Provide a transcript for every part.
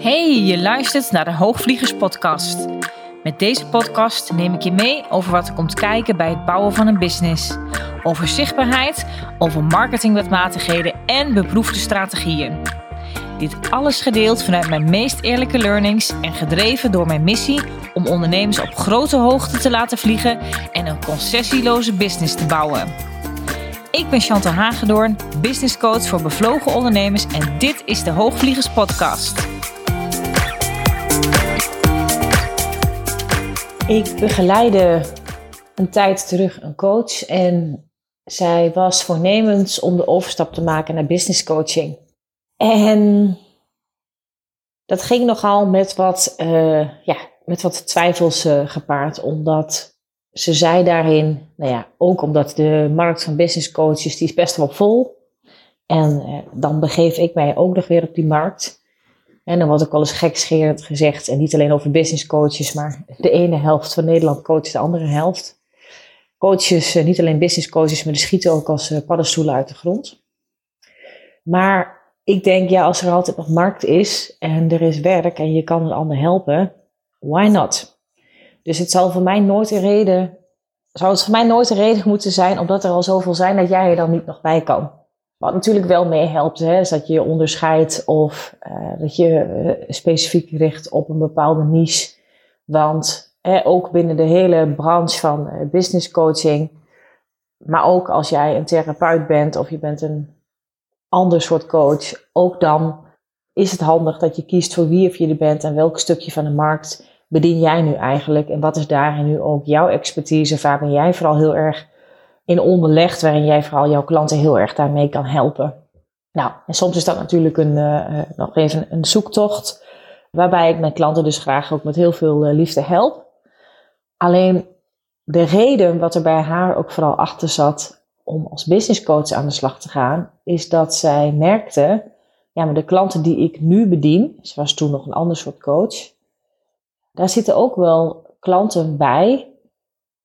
Hey, je luistert naar de Hoogvliegers Podcast. Met deze podcast neem ik je mee over wat er komt kijken bij het bouwen van een business. Over zichtbaarheid, over marketingwetmatigheden en beproefde strategieën. Dit alles gedeeld vanuit mijn meest eerlijke learnings en gedreven door mijn missie om ondernemers op grote hoogte te laten vliegen en een concessieloze business te bouwen. Ik ben Chantal Hagedoorn, business coach voor bevlogen ondernemers en dit is de Hoogvliegers Podcast. Ik begeleide een tijd terug een coach en zij was voornemens om de overstap te maken naar business coaching. En dat ging nogal met wat, uh, ja, met wat twijfels uh, gepaard, omdat ze zei daarin, nou ja, ook omdat de markt van business coaches, die is best wel vol. En uh, dan begeef ik mij ook nog weer op die markt. En dan wordt ook wel eens gekscherend gezegd, en niet alleen over business coaches, maar de ene helft van Nederland coacht de andere helft. Coaches, niet alleen business coaches, maar die schieten ook als paddenstoelen uit de grond. Maar ik denk, ja, als er altijd nog markt is en er is werk en je kan een ander helpen, why not? Dus het zal voor mij nooit een reden, zou het voor mij nooit een reden moeten zijn, omdat er al zoveel zijn, dat jij er dan niet nog bij kan. Wat natuurlijk wel meehelpt, is dat je je onderscheidt of uh, dat je uh, specifiek richt op een bepaalde niche. Want ook binnen de hele branche van uh, business coaching, maar ook als jij een therapeut bent of je bent een ander soort coach, ook dan is het handig dat je kiest voor wie of je er bent en welk stukje van de markt bedien jij nu eigenlijk en wat is daarin nu ook jouw expertise, waar ben jij vooral heel erg in onderlegd, waarin jij vooral jouw klanten heel erg daarmee kan helpen. Nou, en soms is dat natuurlijk een, uh, nog even een zoektocht, waarbij ik mijn klanten dus graag ook met heel veel uh, liefde help. Alleen de reden wat er bij haar ook vooral achter zat, om als business coach aan de slag te gaan, is dat zij merkte, ja, maar de klanten die ik nu bedien, ze was toen nog een ander soort coach, daar zitten ook wel klanten bij.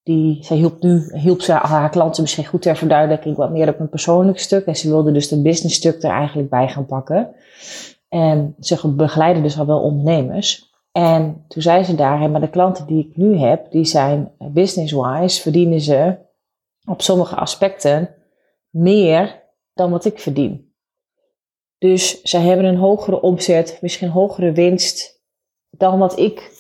Die, zij hielp nu, hielp ze haar klanten misschien goed ter verduidelijking wat meer op een persoonlijk stuk. En ze wilde dus het business stuk er eigenlijk bij gaan pakken. En ze begeleiden dus al wel ondernemers. En toen zei ze daar, maar de klanten die ik nu heb, die zijn business-wise, verdienen ze op sommige aspecten meer dan wat ik verdien. Dus zij hebben een hogere omzet, misschien hogere winst dan wat ik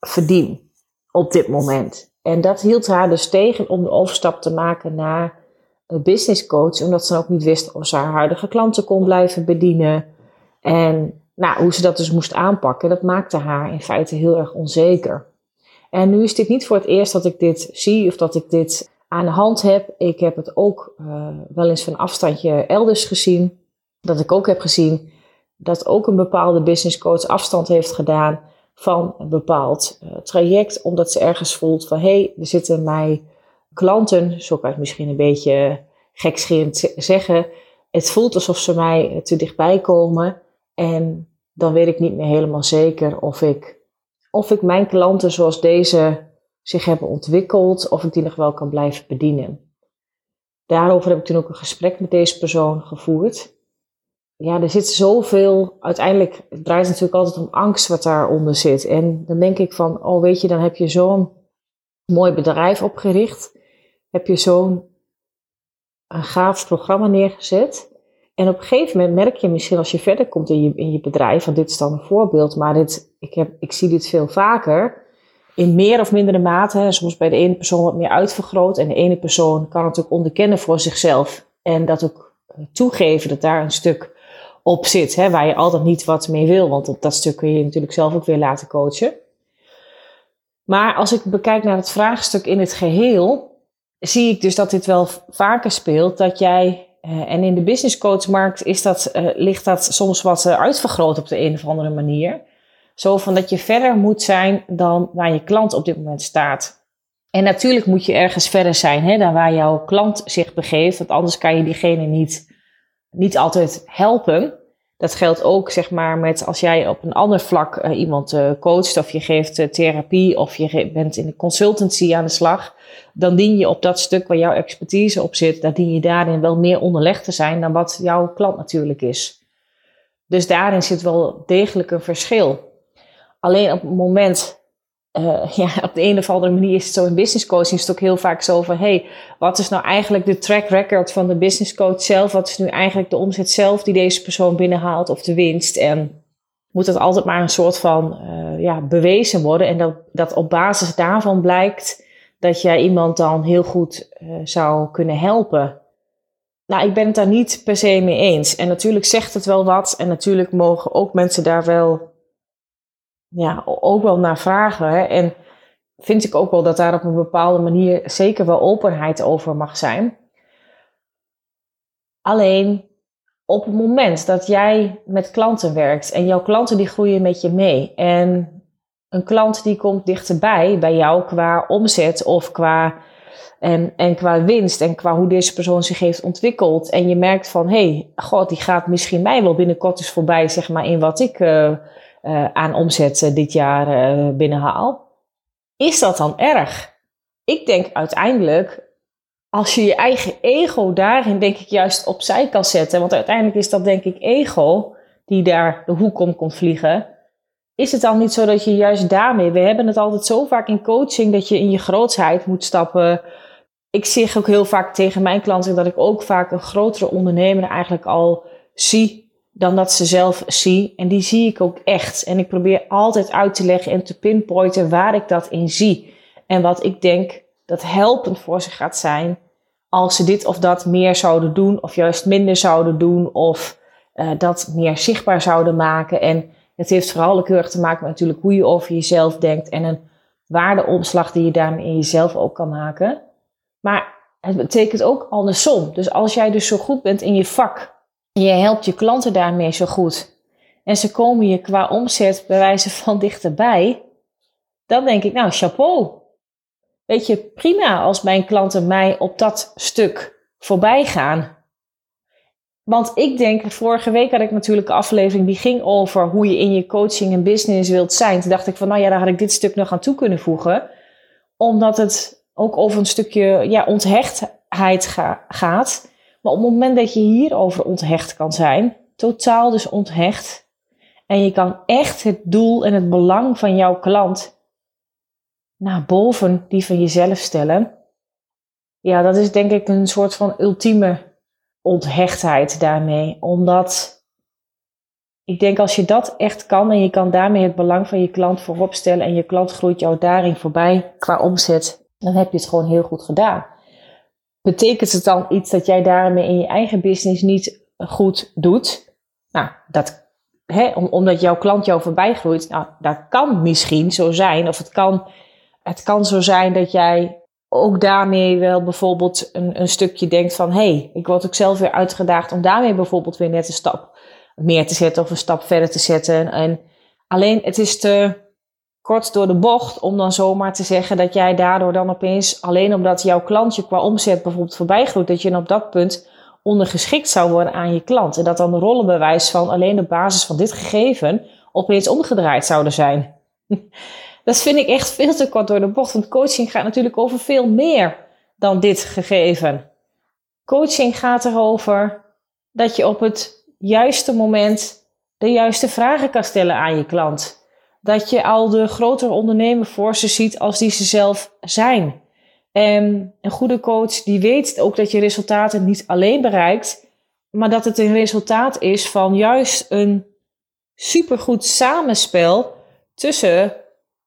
verdien op dit moment. En dat hield haar dus tegen om de overstap te maken naar een business coach, omdat ze ook niet wist of ze haar huidige klanten kon blijven bedienen. En nou, hoe ze dat dus moest aanpakken, dat maakte haar in feite heel erg onzeker. En nu is dit niet voor het eerst dat ik dit zie of dat ik dit aan de hand heb. Ik heb het ook uh, wel eens van afstandje elders gezien. Dat ik ook heb gezien dat ook een bepaalde business coach afstand heeft gedaan van een bepaald uh, traject. Omdat ze ergens voelt van hé, hey, er zitten mij klanten, zo kan ik misschien een beetje gekscherend zeggen. Het voelt alsof ze mij te dichtbij komen. En dan weet ik niet meer helemaal zeker of ik, of ik mijn klanten zoals deze zich hebben ontwikkeld of ik die nog wel kan blijven bedienen. Daarover heb ik toen ook een gesprek met deze persoon gevoerd. Ja, er zit zoveel, uiteindelijk draait het natuurlijk altijd om angst wat daaronder zit. En dan denk ik van, oh weet je, dan heb je zo'n mooi bedrijf opgericht. Heb je zo'n gaaf programma neergezet. En op een gegeven moment merk je misschien als je verder komt in je, in je bedrijf, want dit is dan een voorbeeld, maar dit, ik, heb, ik zie dit veel vaker in meer of mindere mate, soms bij de ene persoon wat meer uitvergroot. En de ene persoon kan het ook onderkennen voor zichzelf. En dat ook eh, toegeven dat daar een stuk op zit, hè, waar je altijd niet wat mee wil. Want op dat stuk kun je, je natuurlijk zelf ook weer laten coachen. Maar als ik bekijk naar het vraagstuk in het geheel, zie ik dus dat dit wel vaker speelt. Dat jij, eh, en in de business coachmarkt is dat, uh, ligt dat soms wat uitvergroot op de een of andere manier. Zo van dat je verder moet zijn dan waar je klant op dit moment staat. En natuurlijk moet je ergens verder zijn hè, dan waar jouw klant zich begeeft. Want anders kan je diegene niet, niet altijd helpen. Dat geldt ook zeg maar met als jij op een ander vlak uh, iemand uh, coacht of je geeft uh, therapie of je bent in de consultancy aan de slag. Dan dien je op dat stuk waar jouw expertise op zit, dan dien je daarin wel meer onderlegd te zijn dan wat jouw klant natuurlijk is. Dus daarin zit wel degelijk een verschil. Alleen op het moment, uh, ja, op de een of andere manier is het zo in business coaching, is het ook heel vaak zo van, hey, wat is nou eigenlijk de track record van de business coach zelf? Wat is nu eigenlijk de omzet zelf die deze persoon binnenhaalt of de winst? En moet dat altijd maar een soort van uh, ja, bewezen worden. En dat, dat op basis daarvan blijkt dat jij iemand dan heel goed uh, zou kunnen helpen. Nou, ik ben het daar niet per se mee eens. En natuurlijk zegt het wel wat. En natuurlijk mogen ook mensen daar wel, ja, ook wel naar vragen. Hè? En vind ik ook wel dat daar op een bepaalde manier zeker wel openheid over mag zijn. Alleen op het moment dat jij met klanten werkt en jouw klanten die groeien met je mee en een klant die komt dichterbij bij jou qua omzet of qua en, en qua winst en qua hoe deze persoon zich heeft ontwikkeld en je merkt van hé, hey, god, die gaat misschien mij wel binnenkort eens voorbij zeg maar in wat ik uh, uh, aan omzet uh, dit jaar binnenhaal. Is dat dan erg? Ik denk uiteindelijk als je je eigen ego daarin, denk ik, juist opzij kan zetten. Want uiteindelijk is dat, denk ik, ego die daar de hoek om komt vliegen. Is het dan niet zo dat je juist daarmee, we hebben het altijd zo vaak in coaching, dat je in je grootsheid moet stappen. Ik zeg ook heel vaak tegen mijn klanten dat ik ook vaak een grotere ondernemer eigenlijk al zie dan dat ze zelf zie. En die zie ik ook echt. En ik probeer altijd uit te leggen en te pinpointen waar ik dat in zie. En wat ik denk dat helpend voor ze gaat zijn als ze dit of dat meer zouden doen, of juist minder zouden doen, of uh, dat meer zichtbaar zouden maken. En het heeft vooral ook te maken met natuurlijk hoe je over jezelf denkt en een waardeomslag die je daarmee in jezelf ook kan maken. Maar het betekent ook andersom. Dus als jij dus zo goed bent in je vak je helpt je klanten daarmee zo goed en ze komen je qua omzet bij wijze van dichterbij, dan denk ik, nou, chapeau. Weet je, prima als mijn klanten mij op dat stuk voorbij gaan. Want ik denk, vorige week had ik natuurlijk een aflevering die ging over hoe je in je coaching en business wilt zijn. Toen dacht ik van, nou ja, daar had ik dit stuk nog aan toe kunnen voegen. Omdat het ook over een stukje ja, onthechtheid gaat. Maar op het moment dat je hierover onthecht kan zijn, totaal dus onthecht. En je kan echt het doel en het belang van jouw klant naar boven die van jezelf stellen. Ja, dat is denk ik een soort van ultieme onthechtheid daarmee. Omdat ik denk als je dat echt kan en je kan daarmee het belang van je klant voorop stellen en je klant groeit jou daarin voorbij qua omzet, dan heb je het gewoon heel goed gedaan. Betekent het dan iets dat jij daarmee in je eigen business niet goed doet? Nou, dat, hè, omdat jouw klant jou voorbij groeit, nou, dat kan misschien zo zijn, of het kan het kan zo zijn dat jij ook daarmee wel bijvoorbeeld een, een stukje denkt van... hé, hey, ik word ook zelf weer uitgedaagd om daarmee bijvoorbeeld weer net een stap meer te zetten... of een stap verder te zetten. En alleen het is te kort door de bocht om dan zomaar te zeggen... dat jij daardoor dan opeens, alleen omdat jouw klantje qua omzet bijvoorbeeld voorbij groeit... dat je op dat punt ondergeschikt zou worden aan je klant. En dat dan de rollenbewijs van alleen op basis van dit gegeven opeens omgedraaid zouden zijn. Dat vind ik echt veel te kort door de bocht. Want coaching gaat natuurlijk over veel meer dan dit gegeven. Coaching gaat erover dat je op het juiste moment de juiste vragen kan stellen aan je klant. Dat je al de grotere ondernemer voor ze ziet als die ze zelf zijn. En een goede coach die weet ook dat je resultaten niet alleen bereikt, maar dat het een resultaat is van juist een supergoed samenspel tussen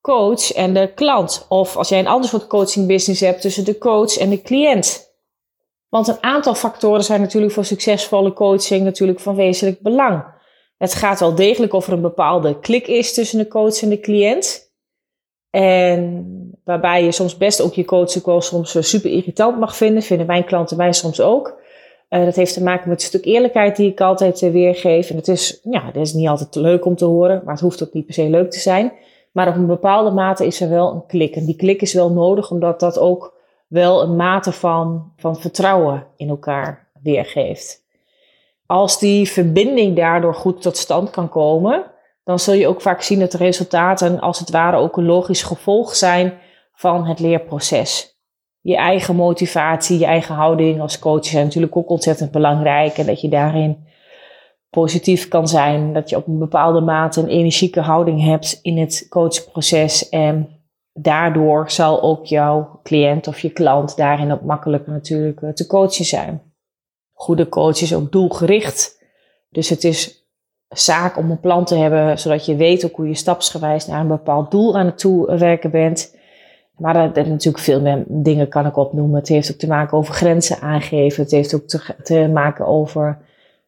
coach en de klant. Of als jij een ander soort coaching business hebt, tussen de coach en de cliënt. Want een aantal factoren zijn natuurlijk voor succesvolle coaching natuurlijk van wezenlijk belang. Het gaat wel degelijk of er een bepaalde klik is tussen de coach en de cliënt. En waarbij je soms best ook je coach ook wel soms super irritant mag vinden. Vinden mijn klanten mij soms ook. Uh, dat heeft te maken met een stuk eerlijkheid die ik altijd uh, weergeef. En het is, ja, dat is niet altijd leuk om te horen, maar het hoeft ook niet per se leuk te zijn. Maar op een bepaalde mate is er wel een klik. En die klik is wel nodig, omdat dat ook wel een mate van, van vertrouwen in elkaar weergeeft. Als die verbinding daardoor goed tot stand kan komen, dan zul je ook vaak zien dat de resultaten als het ware ook een logisch gevolg zijn van het leerproces. Je eigen motivatie, je eigen houding als coach zijn natuurlijk ook ontzettend belangrijk. En dat je daarin positief kan zijn. Dat je op een bepaalde mate een energieke houding hebt in het coachproces. En daardoor zal ook jouw cliënt of je klant daarin ook makkelijker natuurlijk eh, te coachen zijn. Goede coach is ook doelgericht. Dus het is zaak om een plan te hebben, zodat je weet ook hoe je stapsgewijs naar een bepaald doel aan het toewerken bent. Maar er zijn natuurlijk veel meer dingen kan ik opnoemen. Het heeft ook te maken over grenzen aangeven. Het heeft ook te, maken over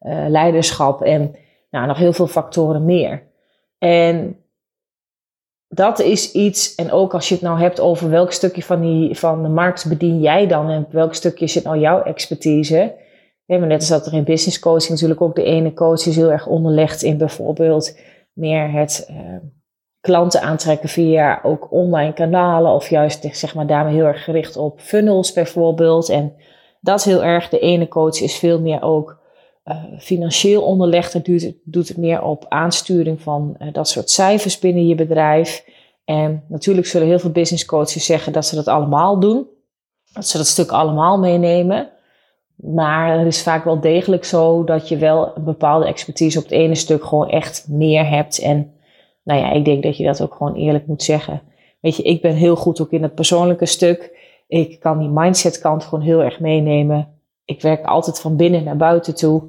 uh, leiderschap en nou, nog heel veel factoren meer. En dat is iets, en ook als je het nou hebt over welk stukje van, die, van de markt bedien jij dan en welk stukje zit nou jouw expertise. Maar net als dat er in business coaching natuurlijk ook de ene coach is heel erg onderlegd in bijvoorbeeld meer het uh, klanten aantrekken via ook online kanalen of juist zeg maar daarmee heel erg gericht op funnels bijvoorbeeld. En dat is heel erg, de ene coach is veel meer ook uh, financieel onderlegd. doet, doet het meer op aansturing van uh, dat soort cijfers binnen je bedrijf. En natuurlijk zullen heel veel business coaches zeggen dat ze dat allemaal doen. Dat ze dat stuk allemaal meenemen. Maar het is vaak wel degelijk zo dat je wel een bepaalde expertise op het ene stuk gewoon echt meer hebt. En nou ja, ik denk dat je dat ook gewoon eerlijk moet zeggen. Weet je, ik ben heel goed ook in het persoonlijke stuk. Ik kan die mindset kant gewoon heel erg meenemen. Ik werk altijd van binnen naar buiten toe.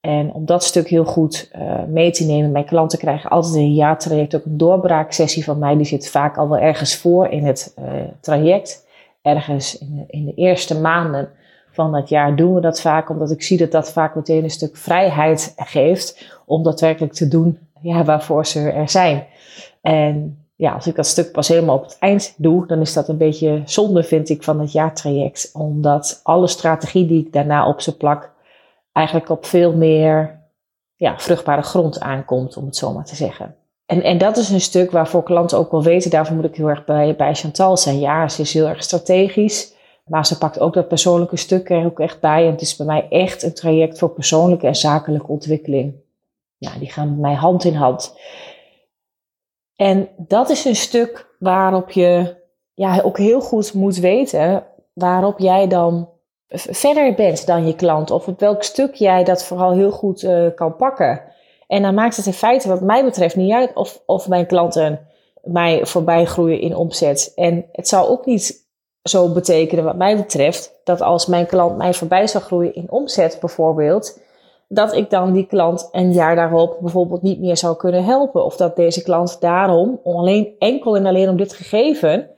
En om dat stuk heel goed uh, mee te nemen, mijn klanten krijgen altijd een jaartraject ook een doorbraaksessie van mij. Die zit vaak al wel ergens voor in het uh, traject. Ergens in de, eerste maanden van dat jaar doen we dat vaak, omdat ik zie dat dat vaak meteen een stuk vrijheid geeft om daadwerkelijk te doen ja, waarvoor ze er zijn. En ja, als ik dat stuk pas helemaal op het eind doe, dan is dat een beetje zonde, vind ik, van het jaartraject. Omdat alle strategie die ik daarna op ze plak, eigenlijk op veel meer ja, vruchtbare grond aankomt, om het zo maar te zeggen. En, en dat is een stuk waarvoor klanten ook wel weten, daarvoor moet ik heel erg bij, bij Chantal zijn. Ja, ze is heel erg strategisch, maar ze pakt ook dat persoonlijke stuk er ook echt bij. En het is bij mij echt een traject voor persoonlijke en zakelijke ontwikkeling. Ja, die gaan bij mij hand in hand. En dat is een stuk waarop je ja, ook heel goed moet weten waarop jij dan verder bent dan je klant. Of op welk stuk jij dat vooral heel goed uh, kan pakken. En dan maakt het in feite wat mij betreft niet uit of, of mijn klanten mij voorbij groeien in omzet. En het zou ook niet zo betekenen wat mij betreft dat als mijn klant mij voorbij zou groeien in omzet bijvoorbeeld, dat ik dan die klant een jaar daarop bijvoorbeeld niet meer zou kunnen helpen. Of dat deze klant daarom alleen enkel en alleen om dit gegeven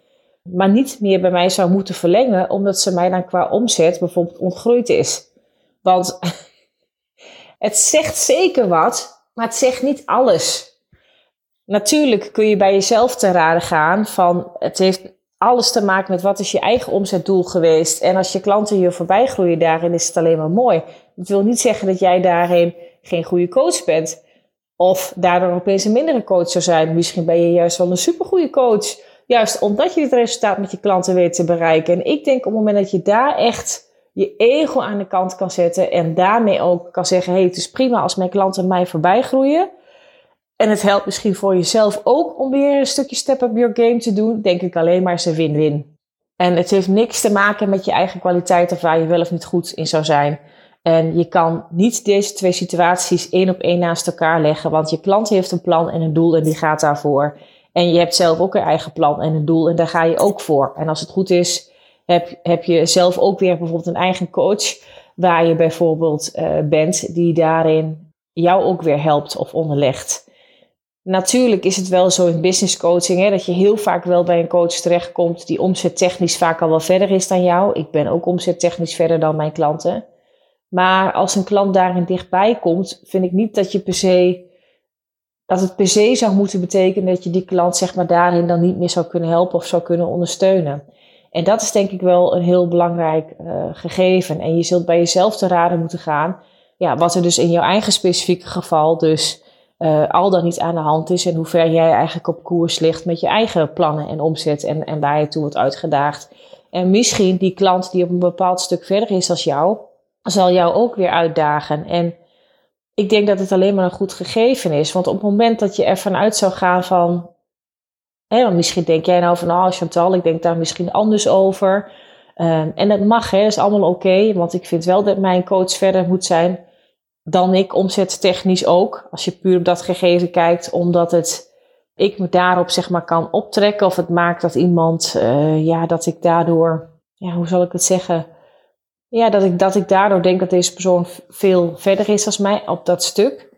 maar niet meer bij mij zou moeten verlengen, omdat ze mij dan qua omzet bijvoorbeeld ontgroeid is. Want het zegt zeker wat, maar het zegt niet alles. Natuurlijk kun je bij jezelf te raden gaan van het heeft alles te maken met wat is je eigen omzetdoel geweest. En als je klanten je voorbij groeien daarin is het alleen maar mooi. Dat wil niet zeggen dat jij daarin geen goede coach bent. Of daardoor opeens een mindere coach zou zijn. Misschien ben je juist wel een supergoeie coach. Juist omdat je het resultaat met je klanten weet te bereiken. En ik denk op het moment dat je daar echt je ego aan de kant kan zetten. En daarmee ook kan zeggen: hey, het is prima als mijn klanten mij voorbij groeien. En het helpt misschien voor jezelf ook om weer een stukje step up your game te doen. Denk ik alleen maar is een win-win. En het heeft niks te maken met je eigen kwaliteit of waar je wel of niet goed in zou zijn. En je kan niet deze twee situaties één op één naast elkaar leggen, want je klant heeft een plan en een doel en die gaat daarvoor. En je hebt zelf ook een eigen plan en een doel en daar ga je ook voor. En als het goed is, heb, heb je zelf ook weer bijvoorbeeld een eigen coach waar je bijvoorbeeld uh, bent die daarin jou ook weer helpt of onderlegt. Natuurlijk is het wel zo in business coaching hè, dat je heel vaak wel bij een coach terechtkomt die omzettechnisch vaak al wel verder is dan jou. Ik ben ook omzettechnisch verder dan mijn klanten. Maar als een klant daarin dichtbij komt, vind ik niet dat je per se dat het per se zou moeten betekenen dat je die klant zeg maar daarin dan niet meer zou kunnen helpen of zou kunnen ondersteunen. En dat is denk ik wel een heel belangrijk uh, gegeven. En je zult bij jezelf te raden moeten gaan, ja, wat er dus in jouw eigen specifieke geval dus uh, al dan niet aan de hand is en hoe ver jij eigenlijk op koers ligt met je eigen plannen en omzet en, en waar je toe wordt uitgedaagd. En misschien die klant die op een bepaald stuk verder is als jou, zal jou ook weer uitdagen. En ik denk dat het alleen maar een goed gegeven is. Want op het moment dat je ervan uit zou gaan van. Hè, misschien denk jij nou van, oh Chantal, ik denk daar misschien anders over. Um, en dat mag, hè, dat is allemaal oké. want ik vind wel dat mijn coach verder moet zijn. Dan ik omzettechnisch ook. Als je puur op dat gegeven kijkt, omdat het ik me daarop zeg maar kan optrekken of het maakt dat iemand, uh, ja, dat ik daardoor, ja, hoe zal ik het zeggen? Ja, dat ik, dat ik daardoor denk dat deze persoon veel verder is als mij op dat stuk.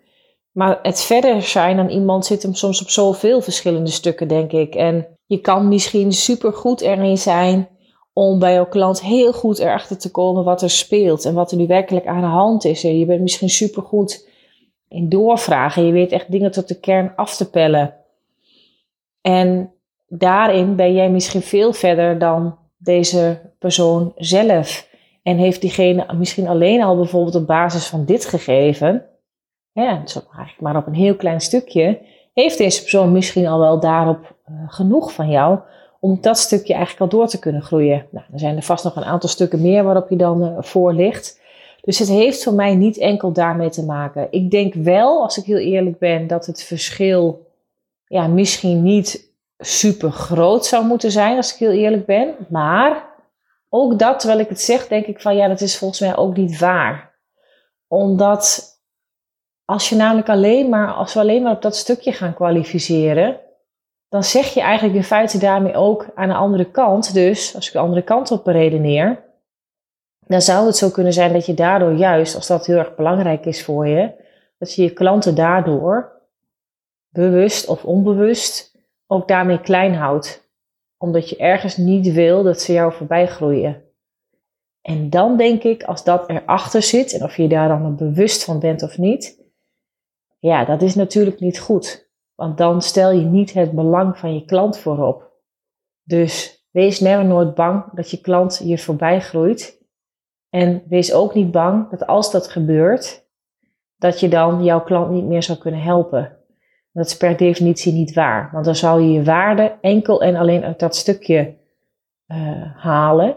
Maar het verder zijn dan iemand zit hem soms op zoveel verschillende stukken, denk ik. En je kan misschien super goed erin zijn om bij jouw klant heel goed erachter te komen wat er speelt en wat er nu werkelijk aan de hand is. En je bent misschien super goed in doorvragen. Je weet echt dingen tot de kern af te pellen. En daarin ben jij misschien veel verder dan deze persoon zelf. En heeft diegene misschien alleen al bijvoorbeeld op basis van dit gegeven, ja, eigenlijk maar op een heel klein stukje, heeft deze persoon misschien al wel daarop uh, genoeg van jou om dat stukje eigenlijk al door te kunnen groeien. Nou, er zijn er vast nog een aantal stukken meer waarop je dan uh, voor ligt. Dus het heeft voor mij niet enkel daarmee te maken. Ik denk wel, als ik heel eerlijk ben, dat het verschil ja, misschien niet super groot zou moeten zijn, als ik heel eerlijk ben. Maar ook dat, terwijl ik het zeg, denk ik van ja, dat is volgens mij ook niet waar. Omdat als je namelijk alleen maar, als we alleen maar op dat stukje gaan kwalificeren, dan zeg je eigenlijk in feite daarmee ook aan de andere kant, dus als ik de andere kant op redeneer, dan zou het zo kunnen zijn dat je daardoor juist, als dat heel erg belangrijk is voor je, dat je je klanten daardoor bewust of onbewust ook daarmee klein houdt. Omdat je ergens niet wil dat ze jou voorbij groeien. En dan denk ik, als dat erachter zit, en of je daar dan bewust van bent of niet, ja, dat is natuurlijk niet goed. Want dan stel je niet het belang van je klant voorop. Dus wees never nooit bang dat je klant je voorbij groeit. En wees ook niet bang dat als dat gebeurt, dat je dan jouw klant niet meer zou kunnen helpen. Dat is per definitie niet waar. Want dan zou je je waarde enkel en alleen uit dat stukje uh, halen.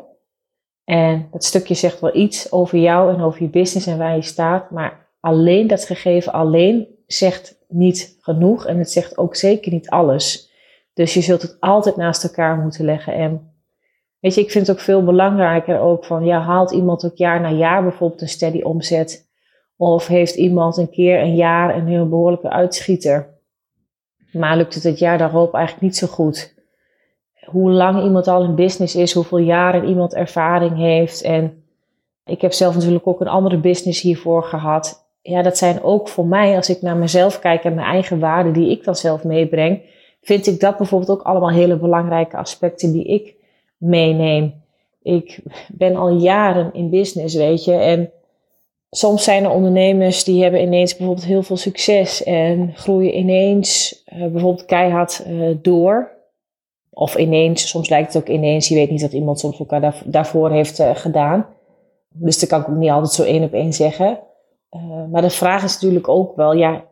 En dat stukje zegt wel iets over jou en over je business en waar je staat. Maar alleen dat gegeven alleen zegt niet genoeg. En het zegt ook zeker niet alles. Dus je zult het altijd naast elkaar moeten leggen. En weet je, ik vind het ook veel belangrijker ook van, ja, haalt iemand ook jaar na jaar bijvoorbeeld een steady omzet? Of heeft iemand een keer een jaar een heel behoorlijke uitschieter? Maar lukt het het jaar daarop eigenlijk niet zo goed. Hoe lang iemand al in business is, hoeveel jaren iemand ervaring heeft. En ik heb zelf natuurlijk ook een andere business hiervoor gehad. Ja, dat zijn ook voor mij, als ik naar mezelf kijk en mijn eigen waarden die ik dan zelf meebreng, vind ik dat bijvoorbeeld ook allemaal hele belangrijke aspecten die ik meeneem. Ik ben al jaren in business, weet je. En soms zijn er ondernemers die hebben ineens bijvoorbeeld heel veel succes en groeien ineens uh, bijvoorbeeld keihard uh, door. Of ineens, soms lijkt het ook ineens, je weet niet dat iemand soms elkaar daar, daarvoor heeft uh, gedaan. Dus dat kan ik ook niet altijd zo één op één zeggen. Maar de vraag is natuurlijk ook wel, ja,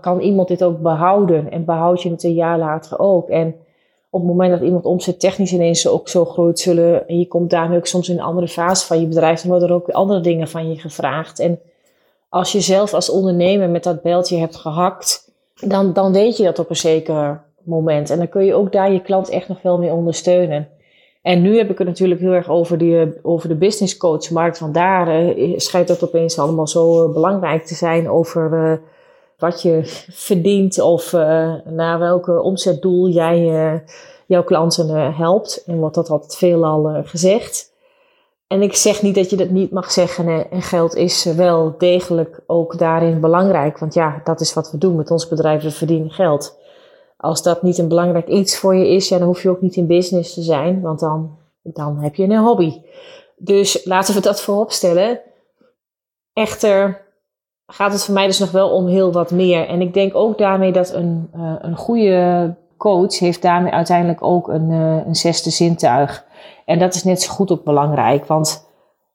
kan iemand dit ook behouden? En behoud je het een jaar later ook? En op het moment dat iemand omzet technisch ineens ook zo groot zullen, en je komt daarmee ook soms in een andere fase van je bedrijf, dan worden er ook andere dingen van je gevraagd. En als je zelf als ondernemer met dat beltje hebt gehakt, dan, dan weet je dat op een zeker moment. En dan kun je ook daar je klant echt nog veel mee ondersteunen. En nu heb ik het natuurlijk heel erg over, die, over de business coach markt. Want daar uh, schijnt dat opeens allemaal zo uh, belangrijk te zijn over wat je verdient of naar welke omzetdoel jij jouw klanten helpt. En wordt dat altijd veelal gezegd. En ik zeg niet dat je dat niet mag zeggen. En geld is wel degelijk ook daarin belangrijk. Want ja, dat is wat we doen met ons bedrijf. We verdienen geld. Als dat niet een belangrijk iets voor je is, ja, dan hoef je ook niet in business te zijn. Want dan, dan heb je een hobby. Dus laten we dat voorop stellen. Echter, gaat het voor mij dus nog wel om heel wat meer. En ik denk ook daarmee dat een, uh, een goede coach heeft daarmee uiteindelijk ook een, uh, een zesde zintuig. En dat is net zo goed ook belangrijk, want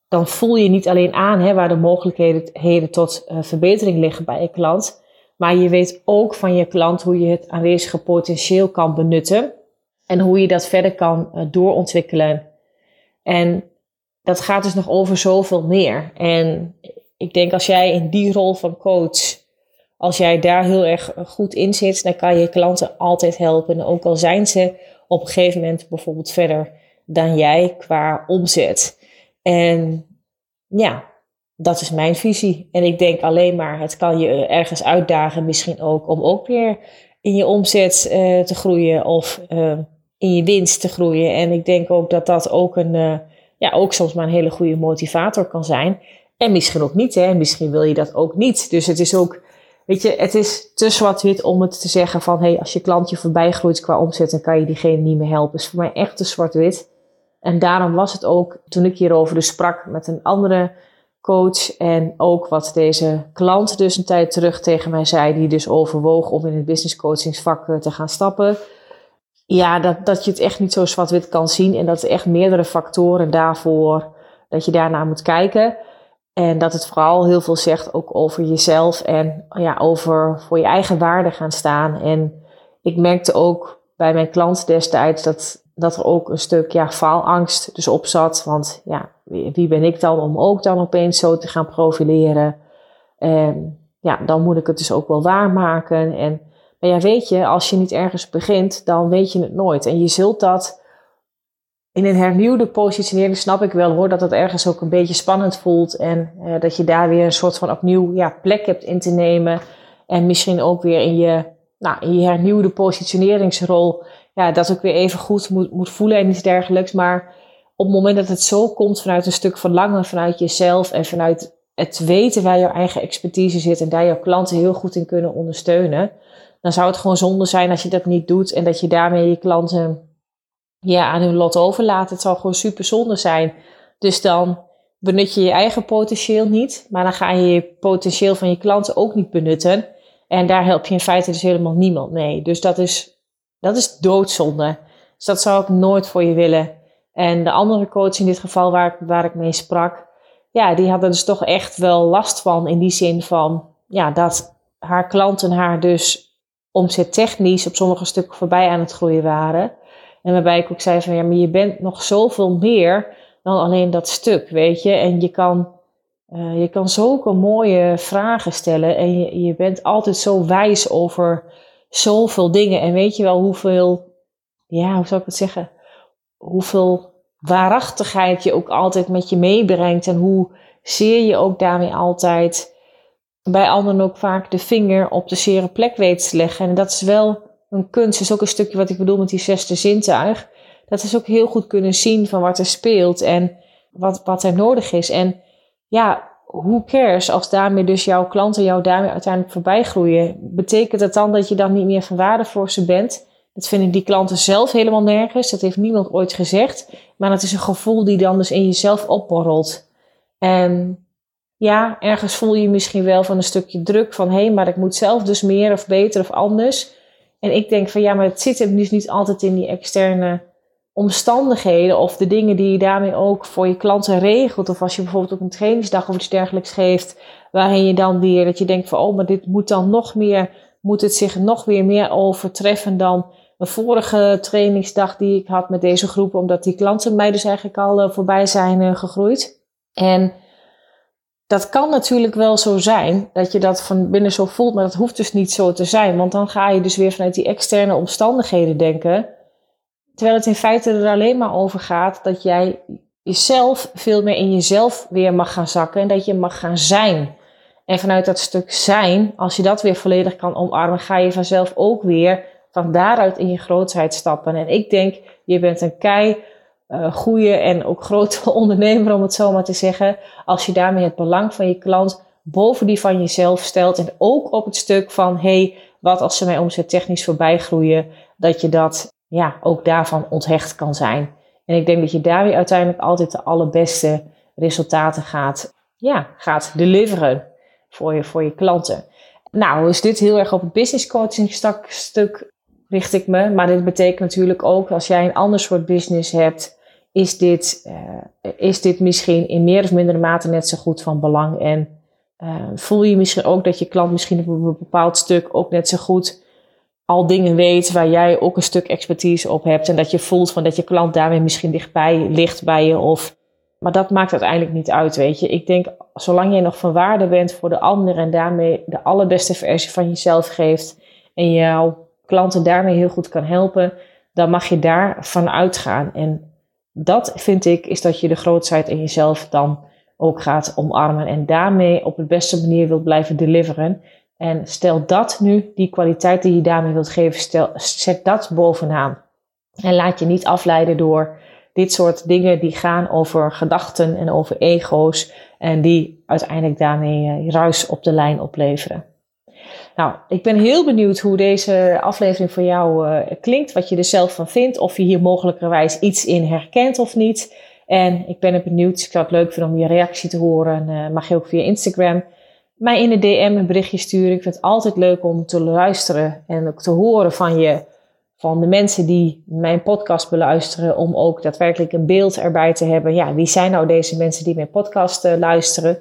dan voel je niet alleen aan hè, waar de mogelijkheden tot uh, verbetering liggen bij je klant, maar je weet ook van je klant hoe je het aanwezige potentieel kan benutten en hoe je dat verder kan doorontwikkelen. En dat gaat dus nog over zoveel meer. En ik denk als jij in die rol van coach, als jij daar heel erg goed in zit, dan kan je klanten altijd helpen. ook al zijn ze op een gegeven moment bijvoorbeeld verder dan jij qua omzet. En ja, dat is mijn visie. En ik denk alleen maar, het kan je ergens uitdagen, misschien ook om ook weer in je omzet uh, te groeien of uh, in je winst te groeien. En ik denk ook dat dat ook een, uh, ja, ook soms maar een hele goede motivator kan zijn. En misschien ook niet, hè. Misschien wil je dat ook niet. Dus het is ook, weet je, het is te zwart-wit om het te zeggen van, hé, hey, als je klantje voorbij groeit qua omzet, dan kan je diegene niet meer helpen. is voor mij echt te zwart-wit. En daarom was het ook, toen ik hierover dus sprak met een andere coach en ook wat deze klant dus een tijd terug tegen mij zei, die dus overwoog om in het business coachingsvak eh, te gaan stappen. Ja, dat, dat je het echt niet zo zwart-wit kan zien en dat er echt meerdere factoren daarvoor, dat je daarnaar moet kijken. En dat het vooral heel veel zegt ook over jezelf en ja, over voor je eigen waarde gaan staan. En ik merkte ook bij mijn klant destijds dat, dat er ook een stuk ja, faalangst dus op zat. Want ja, wie ben ik dan om ook dan opeens zo te gaan profileren? En ja, dan moet ik het dus ook wel waarmaken. En maar ja, weet je, als je niet ergens begint, dan weet je het nooit. En je zult dat in een hernieuwde positionering, snap ik wel hoor, dat het ergens ook een beetje spannend voelt. En eh, dat je daar weer een soort van opnieuw ja, plek hebt in te nemen. En misschien ook weer in je, nou, je hernieuwde positioneringsrol, ja, dat ook weer even goed moet, moet voelen en iets dergelijks. Maar op het moment dat het zo komt vanuit een stuk verlangen, vanuit jezelf en vanuit het weten waar jouw eigen expertise zit en daar jouw klanten heel goed in kunnen ondersteunen, dan zou het gewoon zonde zijn als je dat niet doet en dat je daarmee je klanten ja, aan hun lot overlaat. Het zou gewoon super zonde zijn. Dus dan benut je je eigen potentieel niet, maar dan ga je je potentieel van je klanten ook niet benutten. En daar help je in feite dus helemaal niemand mee. Dus dat is, dat is doodzonde. Dus dat zou ik nooit voor je willen. En de andere coach in dit geval waar, waar ik mee sprak, ja, die hadden dus toch echt wel last van in die zin van, ja, dat haar klanten haar dus omzettechnisch op sommige stukken voorbij aan het groeien waren. En waarbij ik ook zei van, ja, maar je bent nog zoveel meer dan alleen dat stuk, weet je. En je kan, uh, je kan zulke mooie vragen stellen en je, je bent altijd zo wijs over zoveel dingen. En weet je wel hoeveel, ja, hoe zou ik het zeggen, hoeveel waarachtigheid je ook altijd met je meebrengt en hoe zeer je ook daarmee altijd bij anderen ook vaak de vinger op de zere plek weet te leggen. En dat is wel een kunst, is ook een stukje wat ik bedoel met die zesde zintuig. Dat is ook heel goed kunnen zien van wat er speelt en wat, wat er nodig is. En ja, hoe cares als daarmee dus jouw klanten jou daarmee uiteindelijk voorbij groeien? Betekent dat dan dat je dan niet meer van waarde voor ze bent? Dat vinden die klanten zelf helemaal nergens. Dat heeft niemand ooit gezegd. Maar het is een gevoel die dan dus in jezelf opborrelt. En ja, ergens voel je misschien wel van een stukje druk van hé, maar ik moet zelf dus meer of beter of anders. En ik denk van ja, maar het zit hem dus niet altijd in die externe omstandigheden of de dingen die je daarmee ook voor je klanten regelt. Of als je bijvoorbeeld ook een trainingsdag of iets dergelijks geeft, waarin je dan weer dat je denkt van oh, maar dit moet dan nog meer, moet het zich nog weer meer overtreffen dan een vorige trainingsdag die ik had met deze groep, omdat die klanten mij dus eigenlijk al eh, voorbij zijn uh, gegroeid. En dat kan natuurlijk wel zo zijn, dat je dat van binnen zo voelt, maar dat hoeft dus niet zo te zijn. Want dan ga je dus weer vanuit die externe omstandigheden denken. Terwijl het in feite er alleen maar over gaat dat jij jezelf veel meer in jezelf weer mag gaan zakken en dat je mag gaan zijn. En vanuit dat stuk zijn, als je dat weer volledig kan omarmen, ga je vanzelf ook weer van daaruit in je grootheid stappen. En ik denk, je bent een kei uh, goede en ook grote ondernemer, om het zo maar te zeggen. Als je daarmee het belang van je klant boven die van jezelf stelt. En ook op het stuk van, hey, wat als ze mij omzet technisch voorbij groeien, dat je dat ja, ook daarvan onthecht kan zijn. En ik denk dat je daar weer uiteindelijk altijd de allerbeste resultaten gaat, ja, gaat deliveren voor je, voor je klanten. Nou, is dit heel erg op het business coaching stuk richt ik me. Maar dit betekent natuurlijk ook als jij een ander soort business hebt, is dit, uh, is dit misschien in meer of mindere mate net zo goed van belang. En uh, voel je misschien ook dat je klant misschien op een bepaald stuk ook net zo goed al dingen weet waar jij ook een stuk expertise op hebt. En dat je voelt van dat je klant daarmee misschien dichtbij ligt bij je. Of, maar dat maakt uiteindelijk niet uit, weet je. Ik denk, zolang jij nog van waarde bent voor de ander en daarmee de allerbeste versie van jezelf geeft. En jouw klanten daarmee heel goed kan helpen, dan mag je daar van uitgaan. En dat vind ik, is dat je de grootheid in jezelf dan ook gaat omarmen en daarmee op de beste manier wilt blijven deliveren. En stel dat nu, die kwaliteit die je daarmee wilt geven, stel, zet dat bovenaan. En laat je niet afleiden door dit soort dingen die gaan over gedachten en over ego's. En die uiteindelijk daarmee uh, ruis op de lijn opleveren. Nou, ik ben heel benieuwd hoe deze aflevering voor jou uh, klinkt. Wat je er zelf van vindt. Of je hier mogelijkerwijs iets in herkent of niet. En ik ben benieuwd. Ik zou het leuk vinden om je reactie te horen. Uh, mag je ook via Instagram mij in de DM een berichtje sturen. Ik vind het altijd leuk om te luisteren en ook te horen van je van de mensen die mijn podcast beluisteren, om ook daadwerkelijk een beeld erbij te hebben. Ja, wie zijn nou deze mensen die mijn podcast uh, luisteren?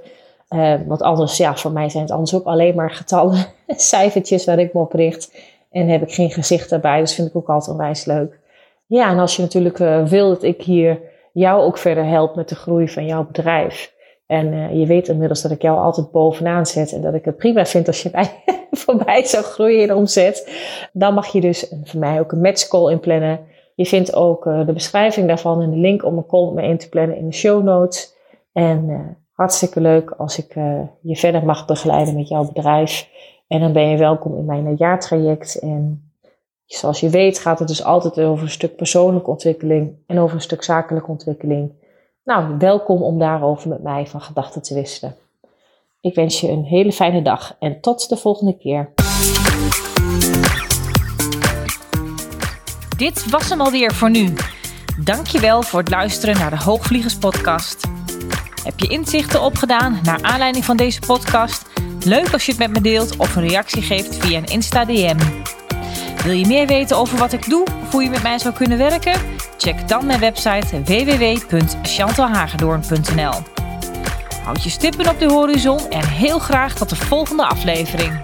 Uh, want anders, ja, voor mij zijn het anders ook alleen maar getallen, cijfertjes waar ik me op richt. En heb ik geen gezicht erbij, dus vind ik ook altijd onwijs leuk. Ja, en als je natuurlijk uh, wil dat ik hier jou ook verder help met de groei van jouw bedrijf. En uh, je weet inmiddels dat ik jou altijd bovenaan zet en dat ik het prima vind als je mij voorbij zou groeien in omzet. Dan mag je dus voor mij ook een matchcall inplannen. Je vindt ook uh, de beschrijving daarvan en de link om een call met me in te plannen in de show notes. En uh, hartstikke leuk als ik je verder mag begeleiden met jouw bedrijf. En dan ben je welkom in mijn jaartraject. En zoals je weet gaat het dus altijd over een stuk persoonlijke ontwikkeling en over een stuk zakelijke ontwikkeling. Nou, welkom om daarover met mij van gedachten te wisselen. Ik wens je een hele fijne dag en tot de volgende keer. Dit was hem alweer voor nu. Dankjewel voor het luisteren naar de Hoogvliegers podcast. Heb je inzichten opgedaan naar aanleiding van deze podcast? Leuk als je het met me deelt of een reactie geeft via een Insta DM. Wil je meer weten over wat ik doe of hoe je met mij zou kunnen werken? Check dan mijn website www.chantalhagedoorn.nl. Houd je stippen op de horizon en heel graag tot de volgende aflevering.